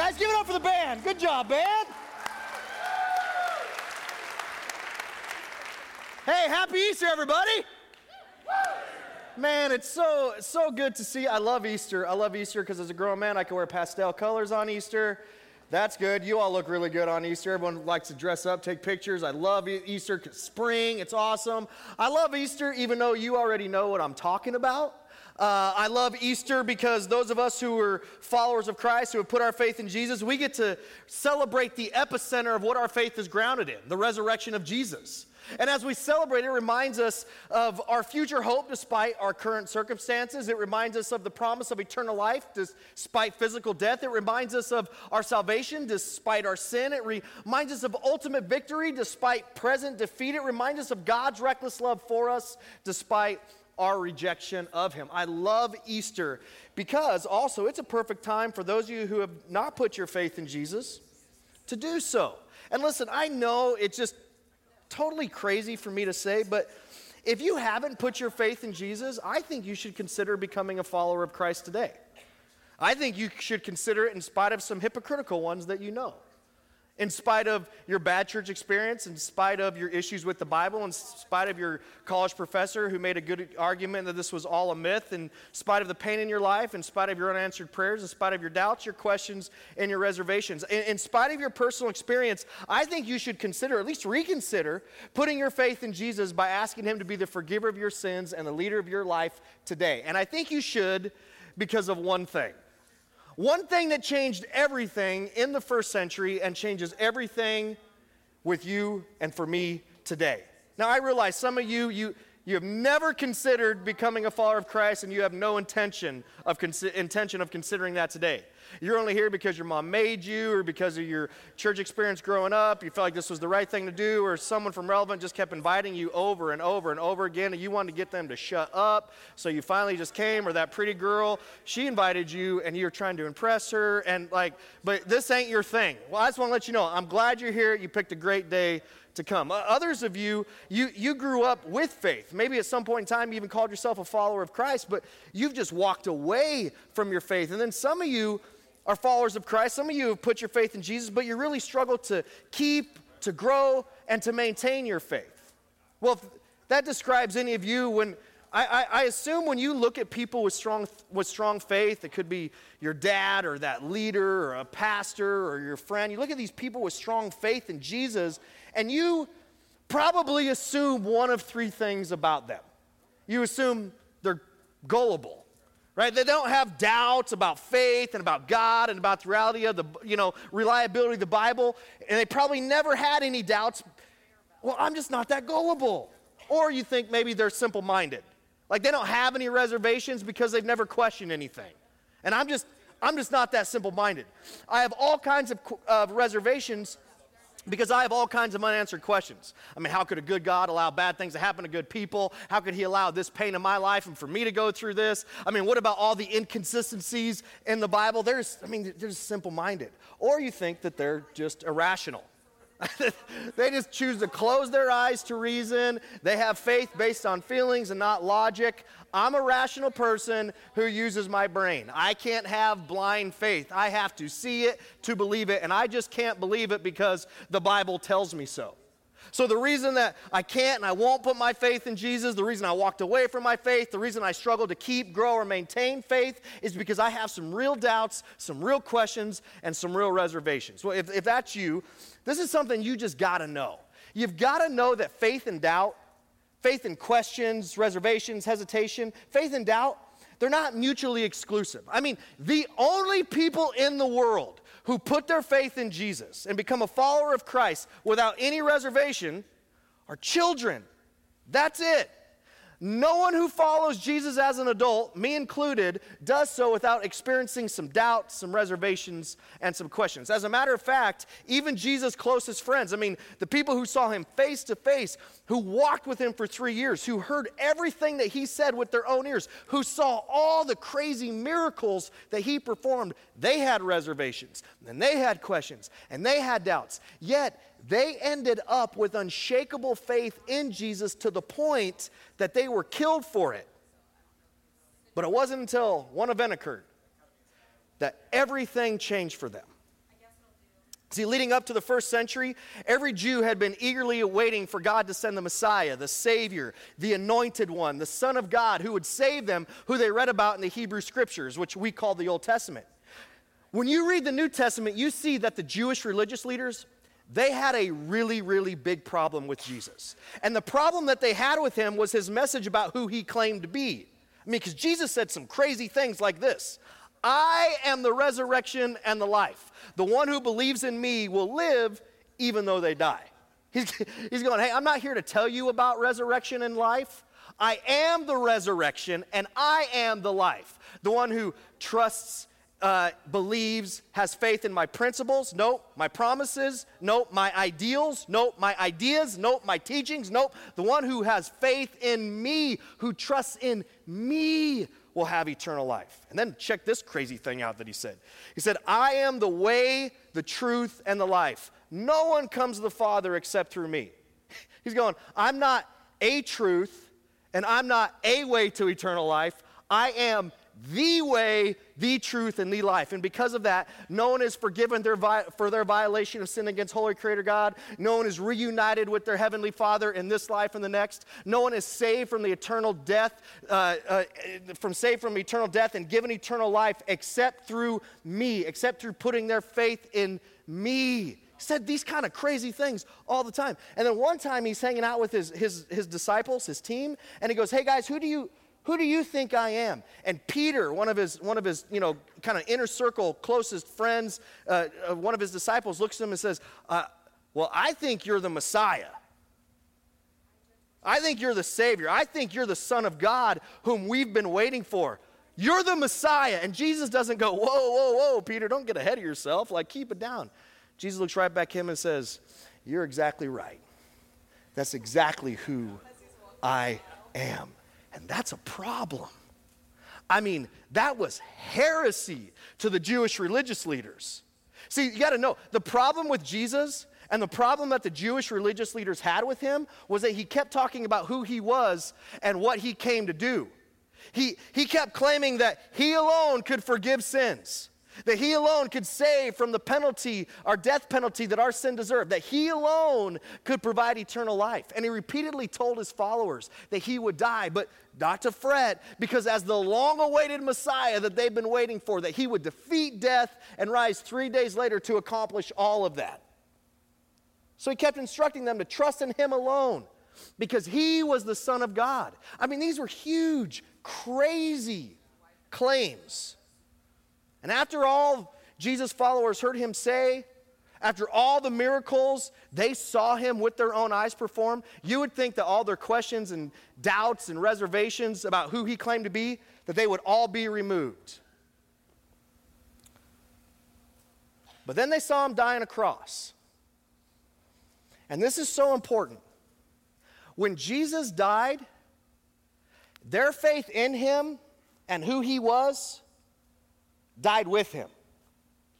Guys, give it up for the band. Good job, band. Hey, happy Easter, everybody. Man, it's so so good to see. I love Easter. I love Easter because as a grown man, I can wear pastel colors on Easter. That's good. You all look really good on Easter. Everyone likes to dress up, take pictures. I love Easter. Because spring, it's awesome. I love Easter, even though you already know what I'm talking about. Uh, I love Easter because those of us who are followers of Christ, who have put our faith in Jesus, we get to celebrate the epicenter of what our faith is grounded in the resurrection of Jesus. And as we celebrate, it reminds us of our future hope despite our current circumstances. It reminds us of the promise of eternal life despite physical death. It reminds us of our salvation despite our sin. It reminds us of ultimate victory despite present defeat. It reminds us of God's reckless love for us despite our rejection of Him. I love Easter because also it's a perfect time for those of you who have not put your faith in Jesus to do so. And listen, I know it's just totally crazy for me to say, but if you haven't put your faith in Jesus, I think you should consider becoming a follower of Christ today. I think you should consider it in spite of some hypocritical ones that you know in spite of your bad church experience, in spite of your issues with the Bible, in spite of your college professor who made a good argument that this was all a myth, in spite of the pain in your life, in spite of your unanswered prayers, in spite of your doubts, your questions, and your reservations, in, in spite of your personal experience, I think you should consider, at least reconsider, putting your faith in Jesus by asking Him to be the forgiver of your sins and the leader of your life today. And I think you should because of one thing. One thing that changed everything in the first century and changes everything with you and for me today. Now, I realize some of you, you, you have never considered becoming a follower of Christ and you have no intention of, intention of considering that today. You're only here because your mom made you or because of your church experience growing up. You felt like this was the right thing to do, or someone from Relevant just kept inviting you over and over and over again, and you wanted to get them to shut up. So you finally just came, or that pretty girl, she invited you and you're trying to impress her. And like, but this ain't your thing. Well, I just want to let you know I'm glad you're here. You picked a great day to come. Others of you, you, you grew up with faith. Maybe at some point in time you even called yourself a follower of Christ, but you've just walked away from your faith. And then some of you, are followers of Christ. Some of you have put your faith in Jesus, but you really struggle to keep, to grow, and to maintain your faith. Well, if that describes any of you when I, I, I, assume when you look at people with strong, with strong faith, it could be your dad or that leader or a pastor or your friend. You look at these people with strong faith in Jesus, and you probably assume one of three things about them. You assume they're gullible right? They don't have doubts about faith and about god and about the reality of the you know reliability of the bible and they probably never had any doubts. Well i'm just not that gullible. Or you think maybe they're simple-minded. Like they don't have any reservations because they've never questioned anything. And i'm just i'm just not that simple-minded. I have all kinds of uh, reservations because I have all kinds of unanswered questions. I mean, how could a good God allow bad things to happen to good people? How could He allow this pain in my life and for me to go through this? I mean, what about all the inconsistencies in the Bible? There's, I mean, they're just simple minded. Or you think that they're just irrational. they just choose to close their eyes to reason. They have faith based on feelings and not logic. I'm a rational person who uses my brain. I can't have blind faith. I have to see it to believe it, and I just can't believe it because the Bible tells me so. So, the reason that I can't and I won't put my faith in Jesus, the reason I walked away from my faith, the reason I struggle to keep, grow, or maintain faith is because I have some real doubts, some real questions, and some real reservations. Well, if, if that's you, this is something you just got to know. You've got to know that faith and doubt, faith and questions, reservations, hesitation, faith and doubt, they're not mutually exclusive. I mean, the only people in the world who put their faith in Jesus and become a follower of Christ without any reservation are children. That's it. No one who follows Jesus as an adult, me included, does so without experiencing some doubts, some reservations, and some questions. As a matter of fact, even Jesus' closest friends, I mean, the people who saw him face to face, who walked with him for three years, who heard everything that he said with their own ears, who saw all the crazy miracles that he performed, they had reservations, and they had questions, and they had doubts. Yet, they ended up with unshakable faith in Jesus to the point that they were killed for it. But it wasn't until one event occurred that everything changed for them. See, leading up to the first century, every Jew had been eagerly awaiting for God to send the Messiah, the Savior, the Anointed One, the Son of God, who would save them, who they read about in the Hebrew Scriptures, which we call the Old Testament. When you read the New Testament, you see that the Jewish religious leaders, they had a really, really big problem with Jesus. And the problem that they had with him was his message about who he claimed to be. I mean, because Jesus said some crazy things like this I am the resurrection and the life. The one who believes in me will live even though they die. He's, he's going, Hey, I'm not here to tell you about resurrection and life. I am the resurrection and I am the life. The one who trusts uh, believes, has faith in my principles, nope. My promises, nope. My ideals, nope. My ideas, nope. My teachings, nope. The one who has faith in me, who trusts in me, will have eternal life. And then check this crazy thing out that he said. He said, I am the way, the truth, and the life. No one comes to the Father except through me. He's going, I'm not a truth, and I'm not a way to eternal life. I am the way, the truth, and the life. And because of that, no one is forgiven their vi- for their violation of sin against Holy Creator God. No one is reunited with their Heavenly Father in this life and the next. No one is saved from the eternal death, uh, uh, from saved from eternal death and given eternal life except through me, except through putting their faith in me said these kind of crazy things all the time. And then one time he's hanging out with his, his, his disciples, his team, and he goes, Hey guys, who do you who do you think I am? And Peter, one of his, one of his you know, kind of inner circle, closest friends, uh, uh, one of his disciples looks at him and says, uh, Well, I think you're the Messiah. I think you're the Savior. I think you're the Son of God whom we've been waiting for. You're the Messiah. And Jesus doesn't go, Whoa, whoa, whoa, Peter, don't get ahead of yourself. Like, keep it down. Jesus looks right back at him and says, You're exactly right. That's exactly who I am. And that's a problem. I mean, that was heresy to the Jewish religious leaders. See, you got to know the problem with Jesus and the problem that the Jewish religious leaders had with him was that he kept talking about who he was and what he came to do. He, he kept claiming that he alone could forgive sins that He alone could save from the penalty, our death penalty that our sin deserved, that He alone could provide eternal life. And He repeatedly told His followers that He would die, but not to fret, because as the long awaited Messiah that they've been waiting for, that He would defeat death and rise three days later to accomplish all of that. So He kept instructing them to trust in Him alone because He was the Son of God. I mean, these were huge, crazy claims. And after all Jesus' followers heard him say, after all the miracles they saw him with their own eyes perform, you would think that all their questions and doubts and reservations about who he claimed to be, that they would all be removed. But then they saw him die on a cross. And this is so important. When Jesus died, their faith in him and who he was died with him.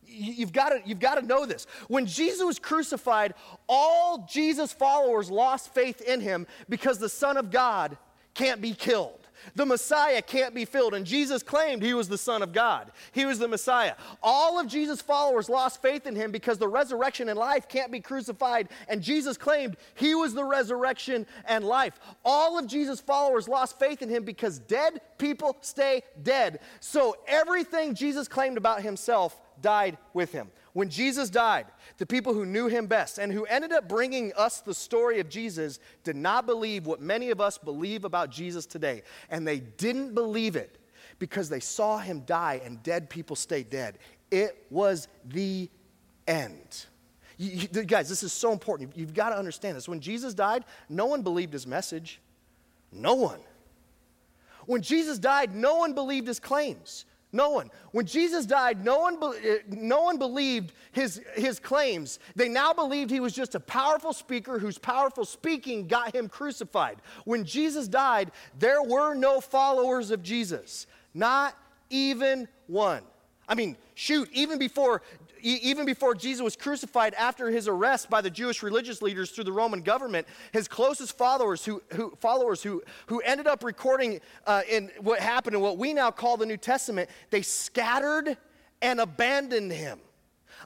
You've got, to, you've got to know this. When Jesus was crucified, all Jesus' followers lost faith in him because the Son of God can't be killed. The Messiah can't be filled. And Jesus claimed he was the Son of God. He was the Messiah. All of Jesus' followers lost faith in him because the resurrection and life can't be crucified. And Jesus claimed he was the resurrection and life. All of Jesus' followers lost faith in him because dead people stay dead. So everything Jesus claimed about himself died with him. When Jesus died, the people who knew him best and who ended up bringing us the story of Jesus did not believe what many of us believe about Jesus today. And they didn't believe it because they saw him die and dead people stay dead. It was the end. You, you, guys, this is so important. You've got to understand this. When Jesus died, no one believed his message. No one. When Jesus died, no one believed his claims. No one. When Jesus died, no one, be- eh, no one believed his, his claims. They now believed he was just a powerful speaker whose powerful speaking got him crucified. When Jesus died, there were no followers of Jesus, not even one. I mean, shoot, even before even before Jesus was crucified, after his arrest by the Jewish religious leaders through the Roman government, his closest followers, who, who followers who, who ended up recording uh, in what happened in what we now call the New Testament, they scattered and abandoned him.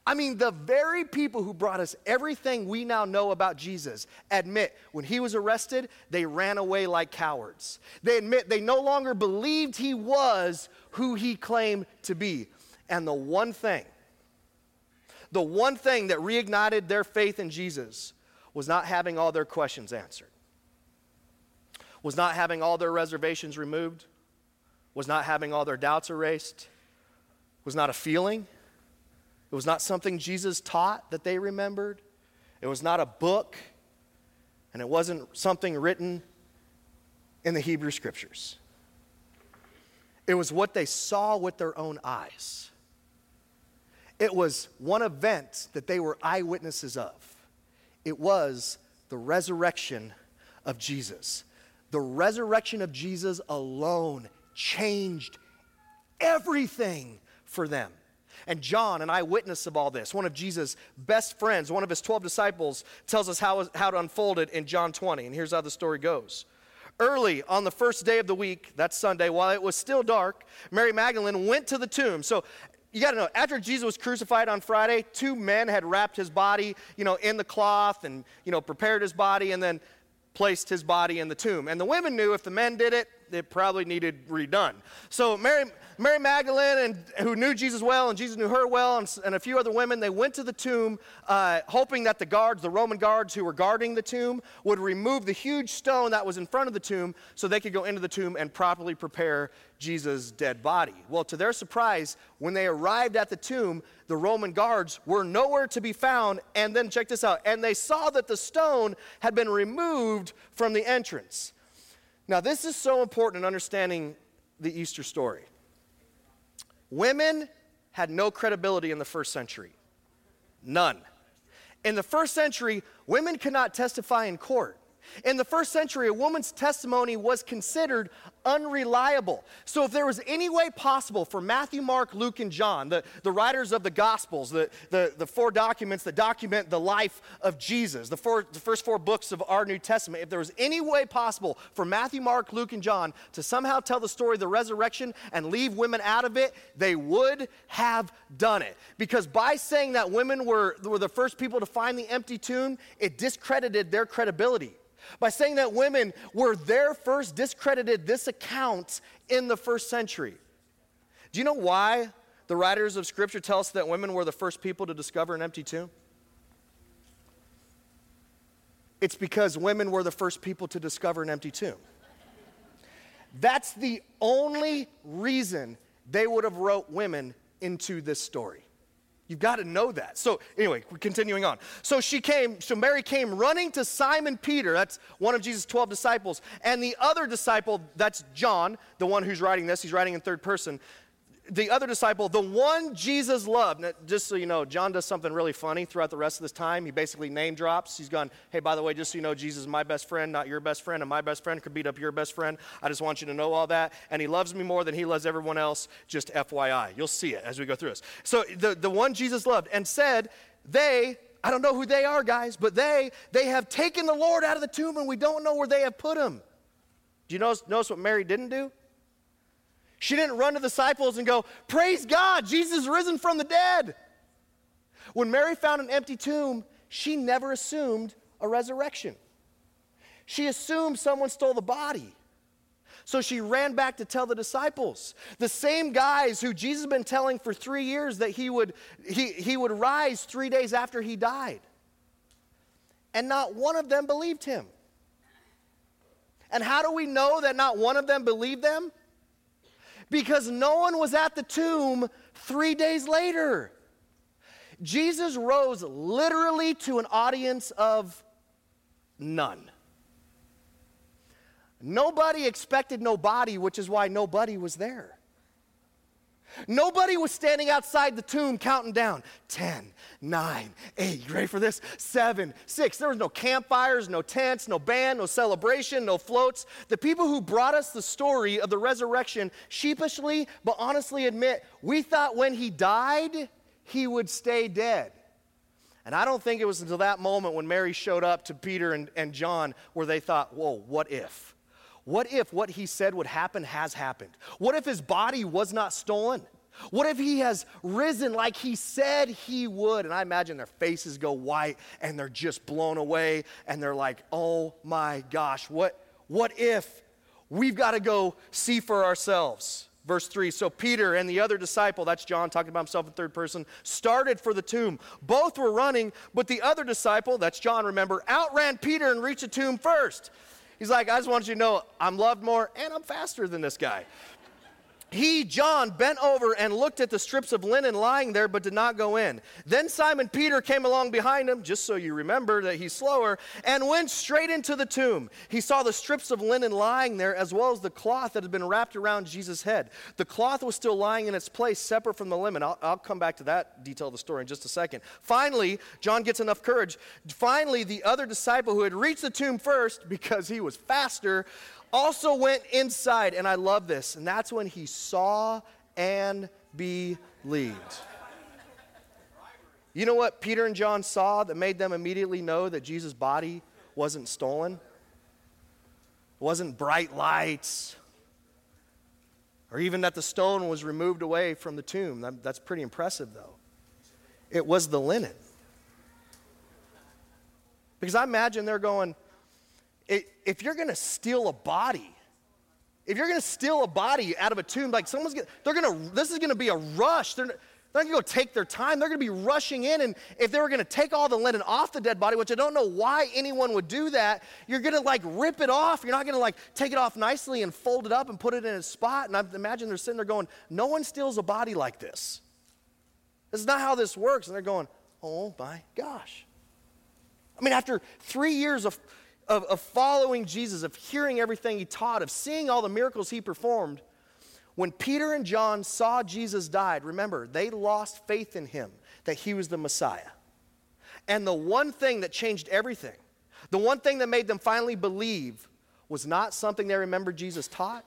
I mean, the very people who brought us everything we now know about Jesus admit when he was arrested, they ran away like cowards. They admit they no longer believed he was who he claimed to be. And the one thing, the one thing that reignited their faith in Jesus was not having all their questions answered, was not having all their reservations removed, was not having all their doubts erased, was not a feeling it was not something Jesus taught that they remembered. It was not a book. And it wasn't something written in the Hebrew scriptures. It was what they saw with their own eyes. It was one event that they were eyewitnesses of. It was the resurrection of Jesus. The resurrection of Jesus alone changed everything for them. And John, an eyewitness of all this, one of Jesus' best friends, one of his 12 disciples, tells us how, how to unfold it in John 20. And here's how the story goes. Early on the first day of the week, that's Sunday, while it was still dark, Mary Magdalene went to the tomb. So you got to know, after Jesus was crucified on Friday, two men had wrapped his body, you know, in the cloth and, you know, prepared his body and then placed his body in the tomb. And the women knew if the men did it, it probably needed redone. So Mary, Mary Magdalene, and, who knew Jesus well, and Jesus knew her well, and, and a few other women, they went to the tomb uh, hoping that the guards, the Roman guards who were guarding the tomb, would remove the huge stone that was in front of the tomb so they could go into the tomb and properly prepare Jesus' dead body. Well, to their surprise, when they arrived at the tomb, the Roman guards were nowhere to be found. And then, check this out, and they saw that the stone had been removed from the entrance. Now, this is so important in understanding the Easter story. Women had no credibility in the first century. None. In the first century, women could not testify in court. In the first century, a woman's testimony was considered unreliable. So, if there was any way possible for Matthew, Mark, Luke, and John, the, the writers of the Gospels, the, the, the four documents that document the life of Jesus, the, four, the first four books of our New Testament, if there was any way possible for Matthew, Mark, Luke, and John to somehow tell the story of the resurrection and leave women out of it, they would have done it. Because by saying that women were, were the first people to find the empty tomb, it discredited their credibility by saying that women were there first, discredited this account in the first century. Do you know why the writers of Scripture tell us that women were the first people to discover an empty tomb? It's because women were the first people to discover an empty tomb. That's the only reason they would have wrote women into this story. You've got to know that. So, anyway, we're continuing on. So she came, so Mary came running to Simon Peter, that's one of Jesus' 12 disciples, and the other disciple, that's John, the one who's writing this, he's writing in third person the other disciple, the one Jesus loved. Now, just so you know, John does something really funny throughout the rest of this time. He basically name drops. He's gone, hey, by the way, just so you know, Jesus is my best friend, not your best friend, and my best friend could beat up your best friend. I just want you to know all that. And he loves me more than he loves everyone else, just FYI. You'll see it as we go through this. So the, the one Jesus loved and said, they, I don't know who they are, guys, but they, they have taken the Lord out of the tomb and we don't know where they have put him. Do you notice, notice what Mary didn't do? She didn't run to the disciples and go, Praise God, Jesus is risen from the dead. When Mary found an empty tomb, she never assumed a resurrection. She assumed someone stole the body. So she ran back to tell the disciples, the same guys who Jesus had been telling for three years that he would, he, he would rise three days after he died. And not one of them believed him. And how do we know that not one of them believed them? Because no one was at the tomb three days later. Jesus rose literally to an audience of none. Nobody expected nobody, which is why nobody was there. Nobody was standing outside the tomb counting down 10, 9, 8. You ready for this? 7, 6. There was no campfires, no tents, no band, no celebration, no floats. The people who brought us the story of the resurrection sheepishly but honestly admit we thought when he died, he would stay dead. And I don't think it was until that moment when Mary showed up to Peter and, and John where they thought, whoa, what if? What if what he said would happen has happened? What if his body was not stolen? What if he has risen like he said he would? And I imagine their faces go white and they're just blown away and they're like, oh my gosh, what, what if we've got to go see for ourselves? Verse 3 So Peter and the other disciple, that's John talking about himself in third person, started for the tomb. Both were running, but the other disciple, that's John, remember, outran Peter and reached the tomb first. He's like, I just want you to know I'm loved more and I'm faster than this guy. He, John, bent over and looked at the strips of linen lying there, but did not go in. Then Simon Peter came along behind him, just so you remember that he's slower, and went straight into the tomb. He saw the strips of linen lying there, as well as the cloth that had been wrapped around Jesus' head. The cloth was still lying in its place, separate from the linen. I'll, I'll come back to that detail of the story in just a second. Finally, John gets enough courage. Finally, the other disciple who had reached the tomb first, because he was faster, also went inside, and I love this, and that's when he saw and believed. You know what Peter and John saw that made them immediately know that Jesus' body wasn't stolen? It wasn't bright lights, or even that the stone was removed away from the tomb. That's pretty impressive, though. It was the linen. Because I imagine they're going, if you're going to steal a body, if you're going to steal a body out of a tomb, like someone's going to, they're going to, this is going to be a rush. They're, they're not going to go take their time. They're going to be rushing in. And if they were going to take all the linen off the dead body, which I don't know why anyone would do that, you're going to like rip it off. You're not going to like take it off nicely and fold it up and put it in a spot. And I imagine they're sitting there going, no one steals a body like this. This is not how this works. And they're going, oh my gosh. I mean, after three years of of, of following Jesus, of hearing everything he taught, of seeing all the miracles he performed, when Peter and John saw Jesus died, remember, they lost faith in him that he was the Messiah. And the one thing that changed everything, the one thing that made them finally believe, was not something they remembered Jesus taught,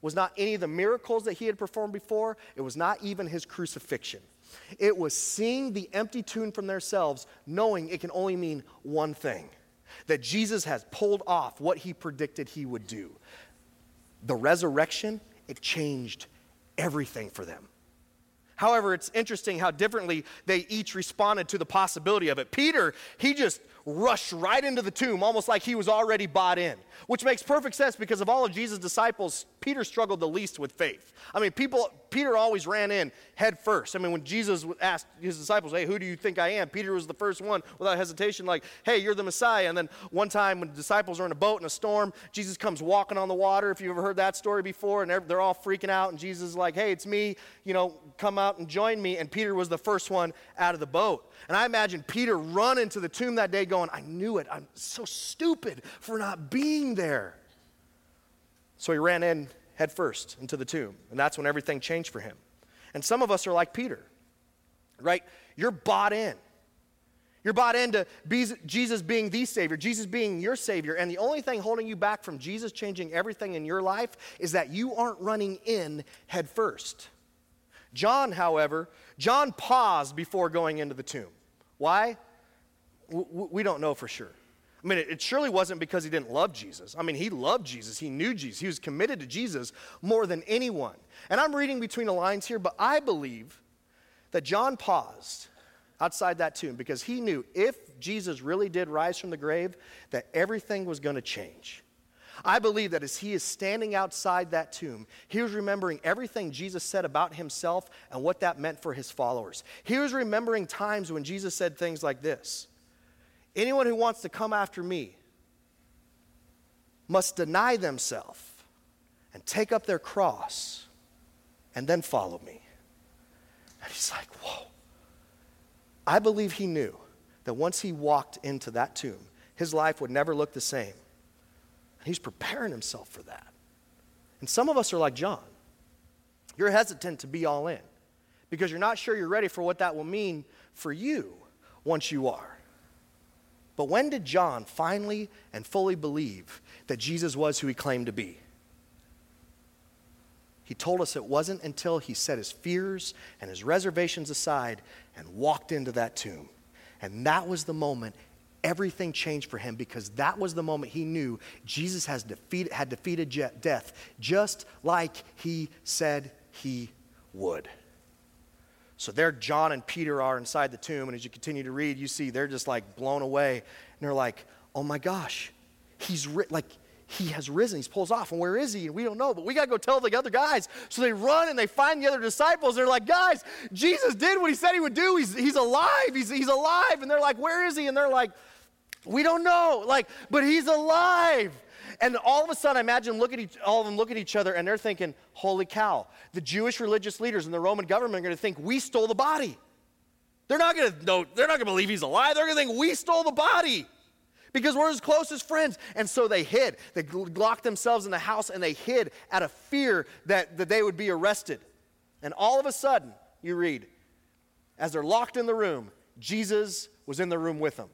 was not any of the miracles that he had performed before, it was not even his crucifixion. It was seeing the empty tomb from themselves, knowing it can only mean one thing that Jesus has pulled off what he predicted he would do. The resurrection, it changed everything for them. However, it's interesting how differently they each responded to the possibility of it. Peter, he just rushed right into the tomb, almost like he was already bought in, which makes perfect sense because of all of Jesus' disciples, Peter struggled the least with faith. I mean, people, Peter always ran in head first. I mean, when Jesus asked his disciples, Hey, who do you think I am? Peter was the first one without hesitation, like, Hey, you're the Messiah. And then one time when the disciples are in a boat in a storm, Jesus comes walking on the water. If you've ever heard that story before, and they're, all freaking out, and Jesus is like, Hey, it's me, you know, come out and join me. And Peter was the first one out of the boat. And I imagine Peter running to the tomb that day going, I knew it. I'm so stupid for not being there. So he ran in head first into the tomb. And that's when everything changed for him. And some of us are like Peter, right? You're bought in. You're bought into Jesus being the Savior, Jesus being your Savior. And the only thing holding you back from Jesus changing everything in your life is that you aren't running in head first. John, however, John paused before going into the tomb. Why? We don't know for sure. I mean, it surely wasn't because he didn't love Jesus. I mean, he loved Jesus. He knew Jesus. He was committed to Jesus more than anyone. And I'm reading between the lines here, but I believe that John paused outside that tomb because he knew if Jesus really did rise from the grave, that everything was going to change. I believe that as he is standing outside that tomb, he was remembering everything Jesus said about himself and what that meant for his followers. He was remembering times when Jesus said things like this Anyone who wants to come after me must deny themselves and take up their cross and then follow me. And he's like, Whoa. I believe he knew that once he walked into that tomb, his life would never look the same. And he's preparing himself for that. And some of us are like John. You're hesitant to be all in because you're not sure you're ready for what that will mean for you once you are. But when did John finally and fully believe that Jesus was who he claimed to be? He told us it wasn't until he set his fears and his reservations aside and walked into that tomb. And that was the moment everything changed for him because that was the moment he knew Jesus has defeated, had defeated death just like he said he would. So there, John and Peter are inside the tomb, and as you continue to read, you see they're just like blown away, and they're like, "Oh my gosh, he's ri- like he has risen. He pulls off, and where is he? And we don't know, but we got to go tell the other guys. So they run and they find the other disciples. They're like, guys, Jesus did what he said he would do. He's, he's alive. He's, he's alive. And they're like, where is he? And they're like, we don't know. Like, but he's alive. And all of a sudden, I imagine look at each, all of them look at each other and they're thinking, holy cow, the Jewish religious leaders and the Roman government are going to think we stole the body. They're not going to know, they're not going to believe he's alive. They're going to think we stole the body because we're his closest friends. And so they hid. They locked themselves in the house and they hid out of fear that, that they would be arrested. And all of a sudden, you read, as they're locked in the room, Jesus was in the room with them.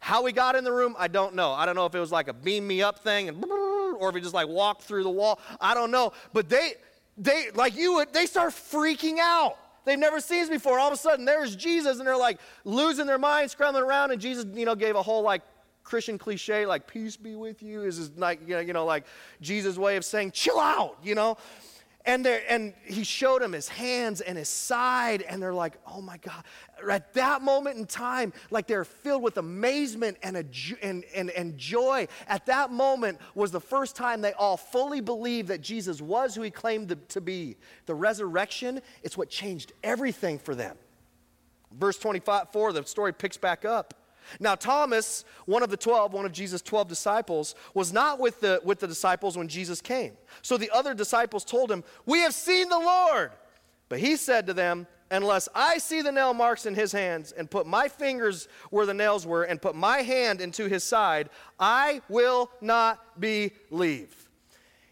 How he got in the room, I don't know. I don't know if it was like a beam me up thing and or if he just like walked through the wall. I don't know. But they they like you would they start freaking out. They've never seen this before. All of a sudden there's Jesus and they're like losing their minds, scrambling around and Jesus, you know, gave a whole like Christian cliche like peace be with you is like you know like Jesus way of saying chill out, you know? And, and he showed them his hands and his side, and they're like, oh my God. At that moment in time, like they're filled with amazement and, a, and, and, and joy. At that moment was the first time they all fully believed that Jesus was who he claimed to be. The resurrection, it's what changed everything for them. Verse 25, 4, the story picks back up. Now, Thomas, one of the 12, one of Jesus' 12 disciples, was not with the, with the disciples when Jesus came. So the other disciples told him, We have seen the Lord. But he said to them, Unless I see the nail marks in his hands, and put my fingers where the nails were, and put my hand into his side, I will not believe.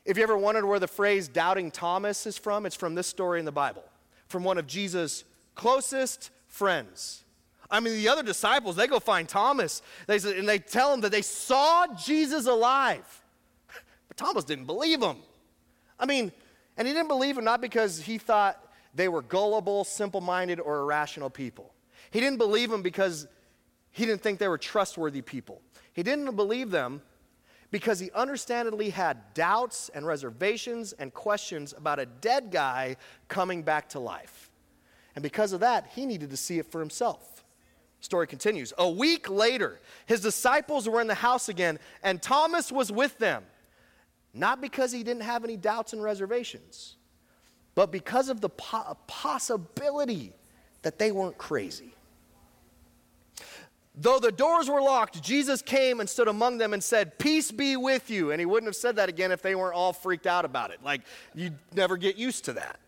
If you ever wondered where the phrase doubting Thomas is from, it's from this story in the Bible, from one of Jesus' closest friends. I mean, the other disciples, they go find Thomas they, and they tell him that they saw Jesus alive. But Thomas didn't believe him. I mean, and he didn't believe him not because he thought they were gullible, simple minded, or irrational people. He didn't believe them because he didn't think they were trustworthy people. He didn't believe them because he understandably had doubts and reservations and questions about a dead guy coming back to life. And because of that, he needed to see it for himself. Story continues. A week later, his disciples were in the house again, and Thomas was with them. Not because he didn't have any doubts and reservations, but because of the po- possibility that they weren't crazy. Though the doors were locked, Jesus came and stood among them and said, Peace be with you. And he wouldn't have said that again if they weren't all freaked out about it. Like, you'd never get used to that.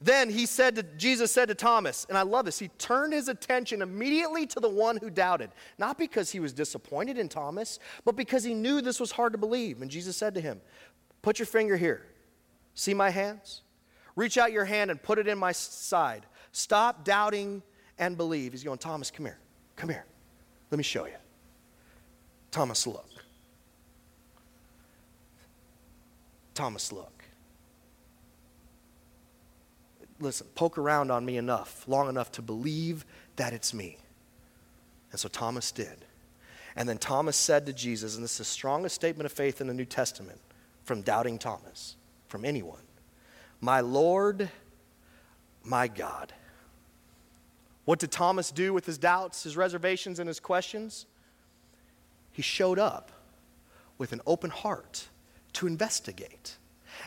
Then he said to, Jesus said to Thomas, and I love this, he turned his attention immediately to the one who doubted, not because he was disappointed in Thomas, but because he knew this was hard to believe. And Jesus said to him, Put your finger here. See my hands? Reach out your hand and put it in my side. Stop doubting and believe. He's going, Thomas, come here. Come here. Let me show you. Thomas, look. Thomas, look. Listen, poke around on me enough, long enough to believe that it's me. And so Thomas did. And then Thomas said to Jesus, and this is the strongest statement of faith in the New Testament from doubting Thomas, from anyone My Lord, my God. What did Thomas do with his doubts, his reservations, and his questions? He showed up with an open heart to investigate.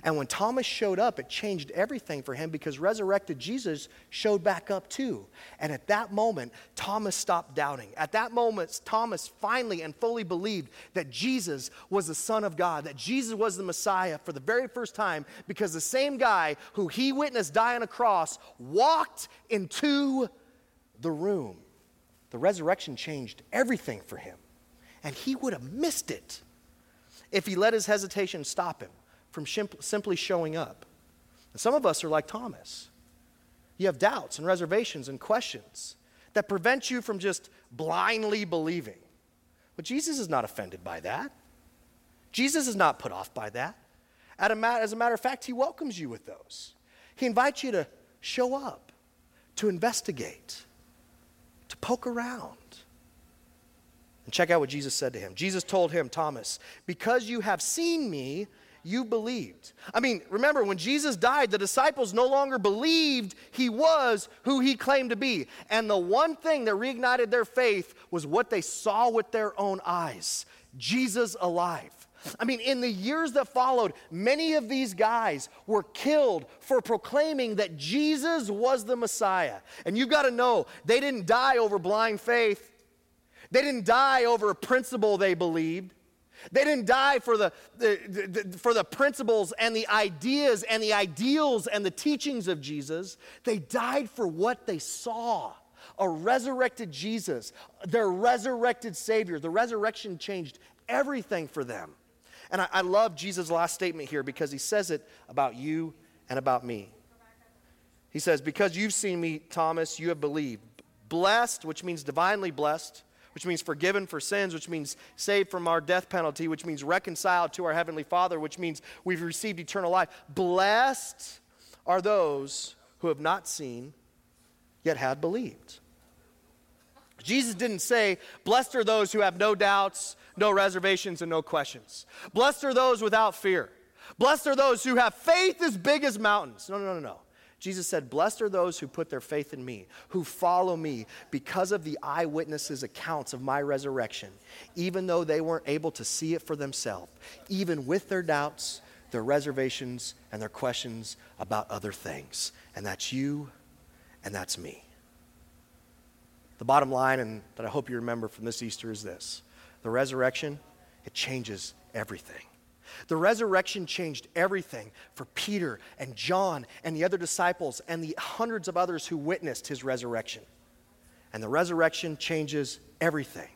And when Thomas showed up, it changed everything for him because resurrected Jesus showed back up too. And at that moment, Thomas stopped doubting. At that moment, Thomas finally and fully believed that Jesus was the Son of God, that Jesus was the Messiah for the very first time because the same guy who he witnessed die on a cross walked into the room. The resurrection changed everything for him. And he would have missed it if he let his hesitation stop him from simply showing up. And some of us are like Thomas. You have doubts and reservations and questions that prevent you from just blindly believing. But Jesus is not offended by that. Jesus is not put off by that. As a matter of fact, he welcomes you with those. He invites you to show up, to investigate, to poke around. And check out what Jesus said to him. Jesus told him, Thomas, because you have seen me, you believed. I mean, remember, when Jesus died, the disciples no longer believed he was who he claimed to be. And the one thing that reignited their faith was what they saw with their own eyes Jesus alive. I mean, in the years that followed, many of these guys were killed for proclaiming that Jesus was the Messiah. And you've got to know, they didn't die over blind faith, they didn't die over a principle they believed. They didn't die for the, the, the, for the principles and the ideas and the ideals and the teachings of Jesus. They died for what they saw a resurrected Jesus, their resurrected Savior. The resurrection changed everything for them. And I, I love Jesus' last statement here because he says it about you and about me. He says, Because you've seen me, Thomas, you have believed. Blessed, which means divinely blessed, which means forgiven for sins, which means saved from our death penalty, which means reconciled to our Heavenly Father, which means we've received eternal life. Blessed are those who have not seen, yet had believed. Jesus didn't say, Blessed are those who have no doubts, no reservations, and no questions. Blessed are those without fear. Blessed are those who have faith as big as mountains. No, no, no, no. Jesus said, Blessed are those who put their faith in me, who follow me because of the eyewitnesses' accounts of my resurrection, even though they weren't able to see it for themselves, even with their doubts, their reservations, and their questions about other things. And that's you, and that's me. The bottom line, and that I hope you remember from this Easter, is this the resurrection, it changes everything. The resurrection changed everything for Peter and John and the other disciples and the hundreds of others who witnessed his resurrection. And the resurrection changes everything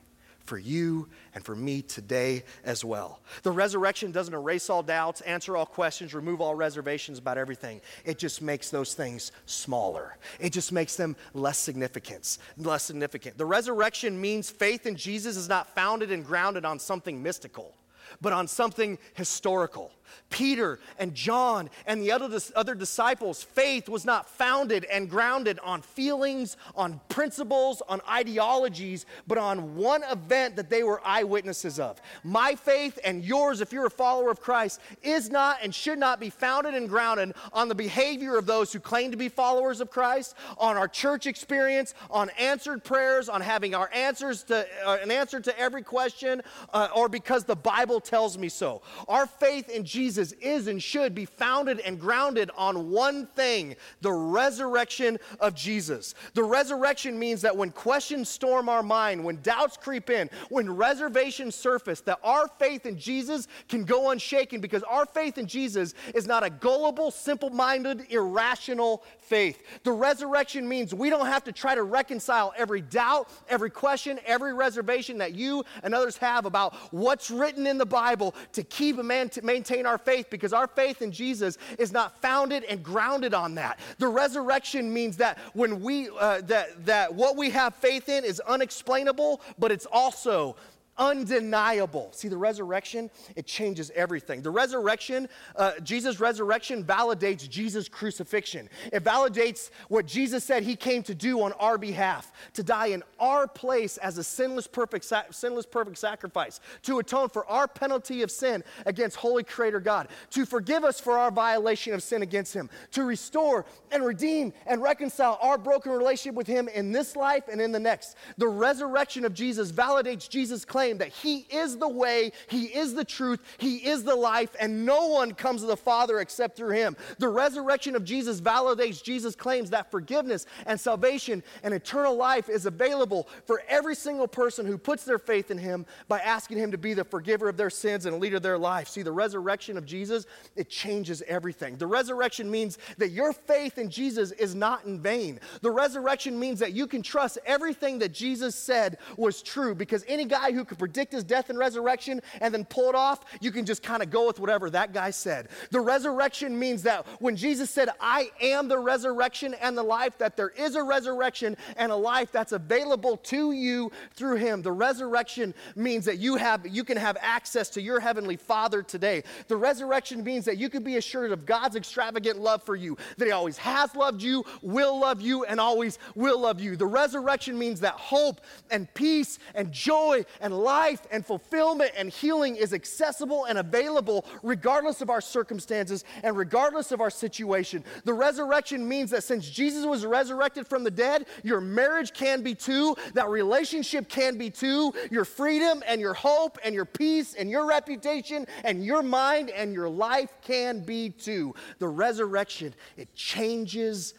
for you and for me today as well. The resurrection doesn't erase all doubts, answer all questions, remove all reservations about everything. It just makes those things smaller. It just makes them less significant, less significant. The resurrection means faith in Jesus is not founded and grounded on something mystical but on something historical. Peter and John and the other, other disciples' faith was not founded and grounded on feelings, on principles, on ideologies, but on one event that they were eyewitnesses of. My faith and yours, if you're a follower of Christ, is not and should not be founded and grounded on the behavior of those who claim to be followers of Christ, on our church experience, on answered prayers, on having our answers to uh, an answer to every question, uh, or because the Bible tells me so. Our faith in Jesus Jesus is and should be founded and grounded on one thing the resurrection of Jesus. The resurrection means that when questions storm our mind, when doubts creep in, when reservations surface, that our faith in Jesus can go unshaken because our faith in Jesus is not a gullible, simple minded, irrational faith. The resurrection means we don't have to try to reconcile every doubt, every question, every reservation that you and others have about what's written in the Bible to keep and maintain our our faith because our faith in Jesus is not founded and grounded on that. The resurrection means that when we uh, that that what we have faith in is unexplainable, but it's also undeniable. See, the resurrection, it changes everything. The resurrection, uh, Jesus' resurrection validates Jesus' crucifixion. It validates what Jesus said he came to do on our behalf, to die in our place as a sinless, perfect, sa- sinless, perfect sacrifice, to atone for our penalty of sin against holy creator God, to forgive us for our violation of sin against him, to restore and redeem and reconcile our broken relationship with him in this life and in the next. The resurrection of Jesus validates Jesus' claim claim that He is the way, He is the truth, He is the life, and no one comes to the Father except through Him. The resurrection of Jesus validates Jesus' claims that forgiveness and salvation and eternal life is available for every single person who puts their faith in Him by asking Him to be the forgiver of their sins and leader of their life. See, the resurrection of Jesus, it changes everything. The resurrection means that your faith in Jesus is not in vain. The resurrection means that you can trust everything that Jesus said was true because any guy who could predict his death and resurrection and then pull it off, you can just kind of go with whatever that guy said. The resurrection means that when Jesus said, I am the resurrection and the life, that there is a resurrection and a life that's available to you through him. The resurrection means that you have you can have access to your heavenly Father today. The resurrection means that you can be assured of God's extravagant love for you, that he always has loved you, will love you, and always will love you. The resurrection means that hope and peace and joy and life and fulfillment and healing is accessible and available regardless of our circumstances and regardless of our situation. The resurrection means that since Jesus was resurrected from the dead, your marriage can be too, that relationship can be too, your freedom and your hope and your peace and your reputation and your mind and your life can be too. The resurrection, it changes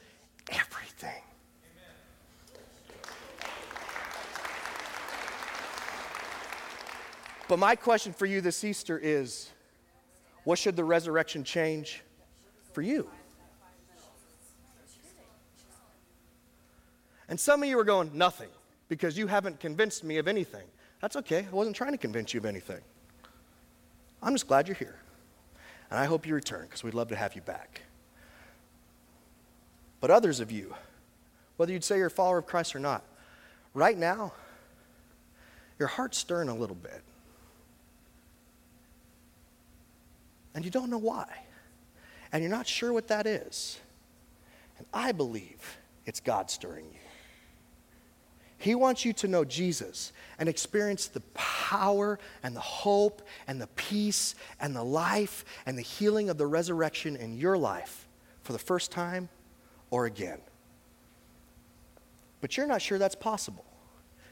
everything. But my question for you this Easter is what should the resurrection change for you? And some of you are going, nothing, because you haven't convinced me of anything. That's okay. I wasn't trying to convince you of anything. I'm just glad you're here. And I hope you return because we'd love to have you back. But others of you, whether you'd say you're a follower of Christ or not, right now, your heart's stirring a little bit. And you don't know why. And you're not sure what that is. And I believe it's God stirring you. He wants you to know Jesus and experience the power and the hope and the peace and the life and the healing of the resurrection in your life for the first time or again. But you're not sure that's possible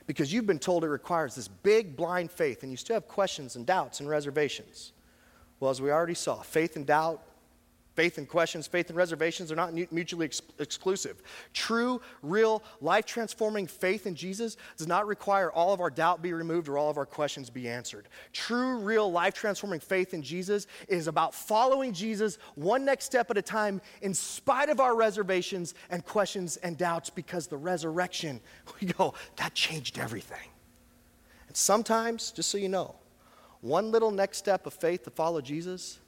because you've been told it requires this big blind faith and you still have questions and doubts and reservations. Well, as we already saw, faith and doubt, faith and questions, faith and reservations are not mutually ex- exclusive. True, real, life transforming faith in Jesus does not require all of our doubt be removed or all of our questions be answered. True, real, life transforming faith in Jesus is about following Jesus one next step at a time in spite of our reservations and questions and doubts because the resurrection, we go, that changed everything. And sometimes, just so you know, one little next step of faith to follow Jesus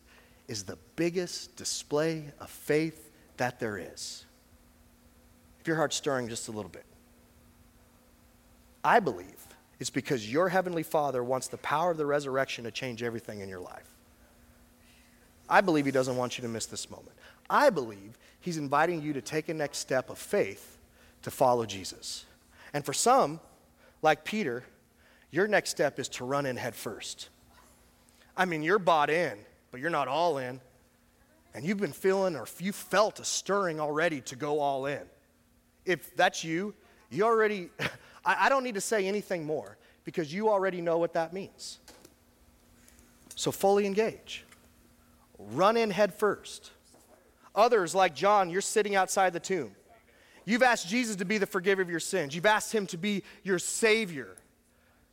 is the biggest display of faith that there is. If your heart's stirring just a little bit, I believe it's because your Heavenly Father wants the power of the resurrection to change everything in your life. I believe He doesn't want you to miss this moment. I believe He's inviting you to take a next step of faith to follow Jesus. And for some, like Peter, your next step is to run in head first. I mean, you're bought in, but you're not all in. And you've been feeling or you felt a stirring already to go all in. If that's you, you already, I, I don't need to say anything more because you already know what that means. So fully engage. Run in head first. Others, like John, you're sitting outside the tomb. You've asked Jesus to be the forgiver of your sins. You've asked him to be your Savior.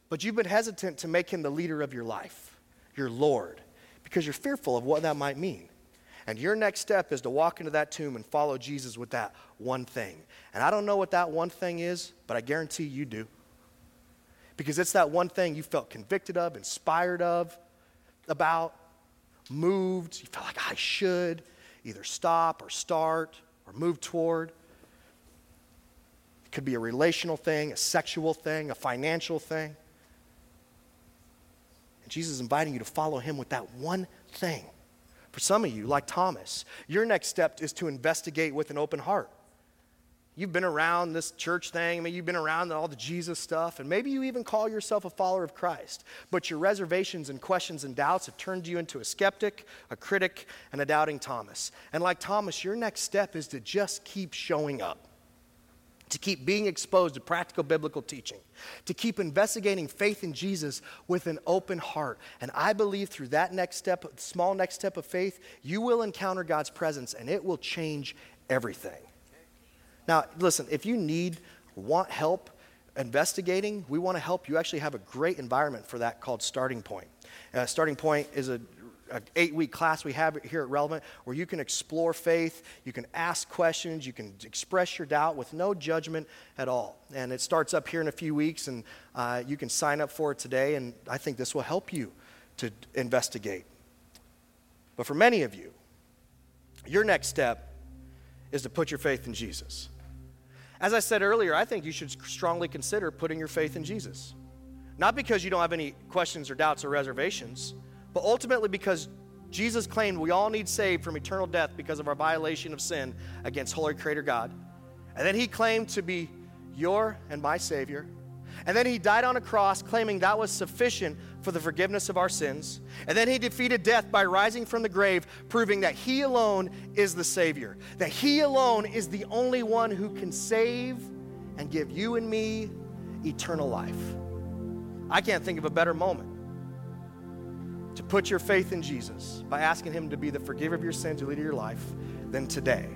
But you've been hesitant to make him the leader of your life your Lord because you're fearful of what that might mean. And your next step is to walk into that tomb and follow Jesus with that one thing. And I don't know what that one thing is, but I guarantee you do. Because it's that one thing you felt convicted of, inspired of, about, moved. You felt like I should either stop or start or move toward. It could be a relational thing, a sexual thing, a financial thing. Jesus is inviting you to follow him with that one thing. For some of you, like Thomas, your next step is to investigate with an open heart. You've been around this church thing, I mean, you've been around all the Jesus stuff, and maybe you even call yourself a follower of Christ. But your reservations and questions and doubts have turned you into a skeptic, a critic, and a doubting Thomas. And like Thomas, your next step is to just keep showing up to keep being exposed to practical biblical teaching, to keep investigating faith in Jesus with an open heart. And I believe through that next step, small next step of faith, you will encounter God's presence and it will change everything. Now, listen, if you need, want help investigating, we want to help. You actually have a great environment for that called Starting Point. Uh, Starting Point is a an eight week class we have here at Relevant where you can explore faith, you can ask questions, you can express your doubt with no judgment at all. And it starts up here in a few weeks, and uh, you can sign up for it today, and I think this will help you to investigate. But for many of you, your next step is to put your faith in Jesus. As I said earlier, I think you should strongly consider putting your faith in Jesus. Not because you don't have any questions or doubts or reservations but ultimately because Jesus claimed we all need saved from eternal death because of our violation of sin against holy creator God. And then he claimed to be your and my Savior. And then he died on a cross, claiming that was sufficient for the forgiveness of our sins. And then he defeated death by rising from the grave, proving that he alone is the Savior, that he alone is the only one who can save and give you and me eternal life. I can't think of a better moment to put your faith in Jesus by asking him to be the forgiver of your sins and leader of your life than today,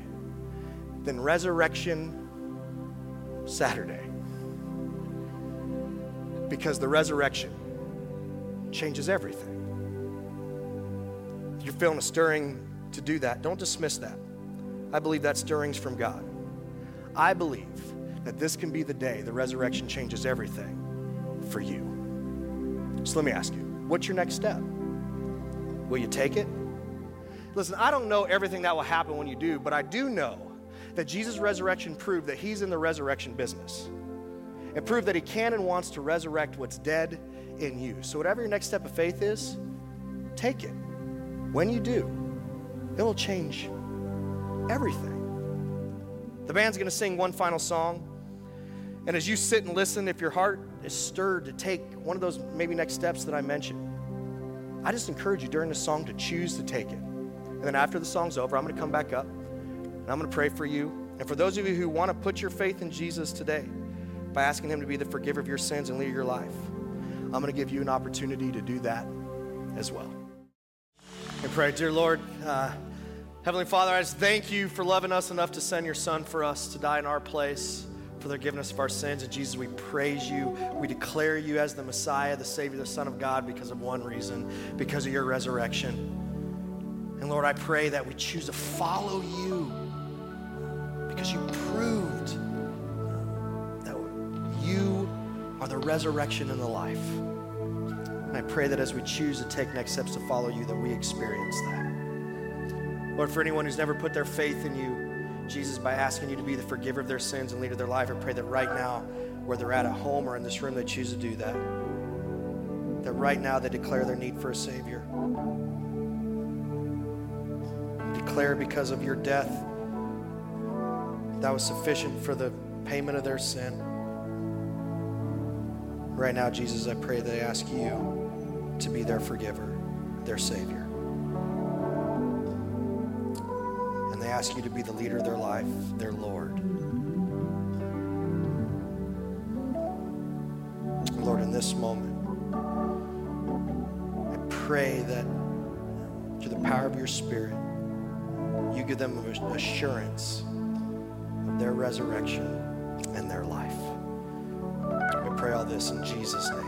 than Resurrection Saturday because the resurrection changes everything. If you're feeling a stirring to do that, don't dismiss that. I believe that stirring's from God. I believe that this can be the day the resurrection changes everything for you. So let me ask you, what's your next step? Will you take it? Listen, I don't know everything that will happen when you do, but I do know that Jesus' resurrection proved that he's in the resurrection business and proved that He can and wants to resurrect what's dead in you. So, whatever your next step of faith is, take it. When you do, it'll change everything. The band's going to sing one final song. And as you sit and listen, if your heart is stirred to take one of those maybe next steps that I mentioned, I just encourage you during the song to choose to take it. And then after the song's over, I'm going to come back up and I'm going to pray for you. And for those of you who want to put your faith in Jesus today, by asking Him to be the forgiver of your sins and lead your life. I'm going to give you an opportunity to do that as well. And pray, dear Lord, uh, Heavenly Father, I just thank you for loving us enough to send your Son for us to die in our place for the forgiveness of our sins. And Jesus, we praise you. We declare you as the Messiah, the Savior, the Son of God because of one reason, because of your resurrection. And Lord, I pray that we choose to follow you because you proved that you are the resurrection and the life. And I pray that as we choose to take next steps to follow you, that we experience that. Lord, for anyone who's never put their faith in you, Jesus, by asking you to be the forgiver of their sins and leader of their life, I pray that right now, where they're at at home or in this room, they choose to do that. That right now they declare their need for a Savior. Declare because of your death that was sufficient for the payment of their sin. Right now, Jesus, I pray that I ask you to be their forgiver, their Savior. Ask you to be the leader of their life, their Lord. Lord, in this moment, I pray that through the power of your Spirit, you give them assurance of their resurrection and their life I pray all this in Jesus' name.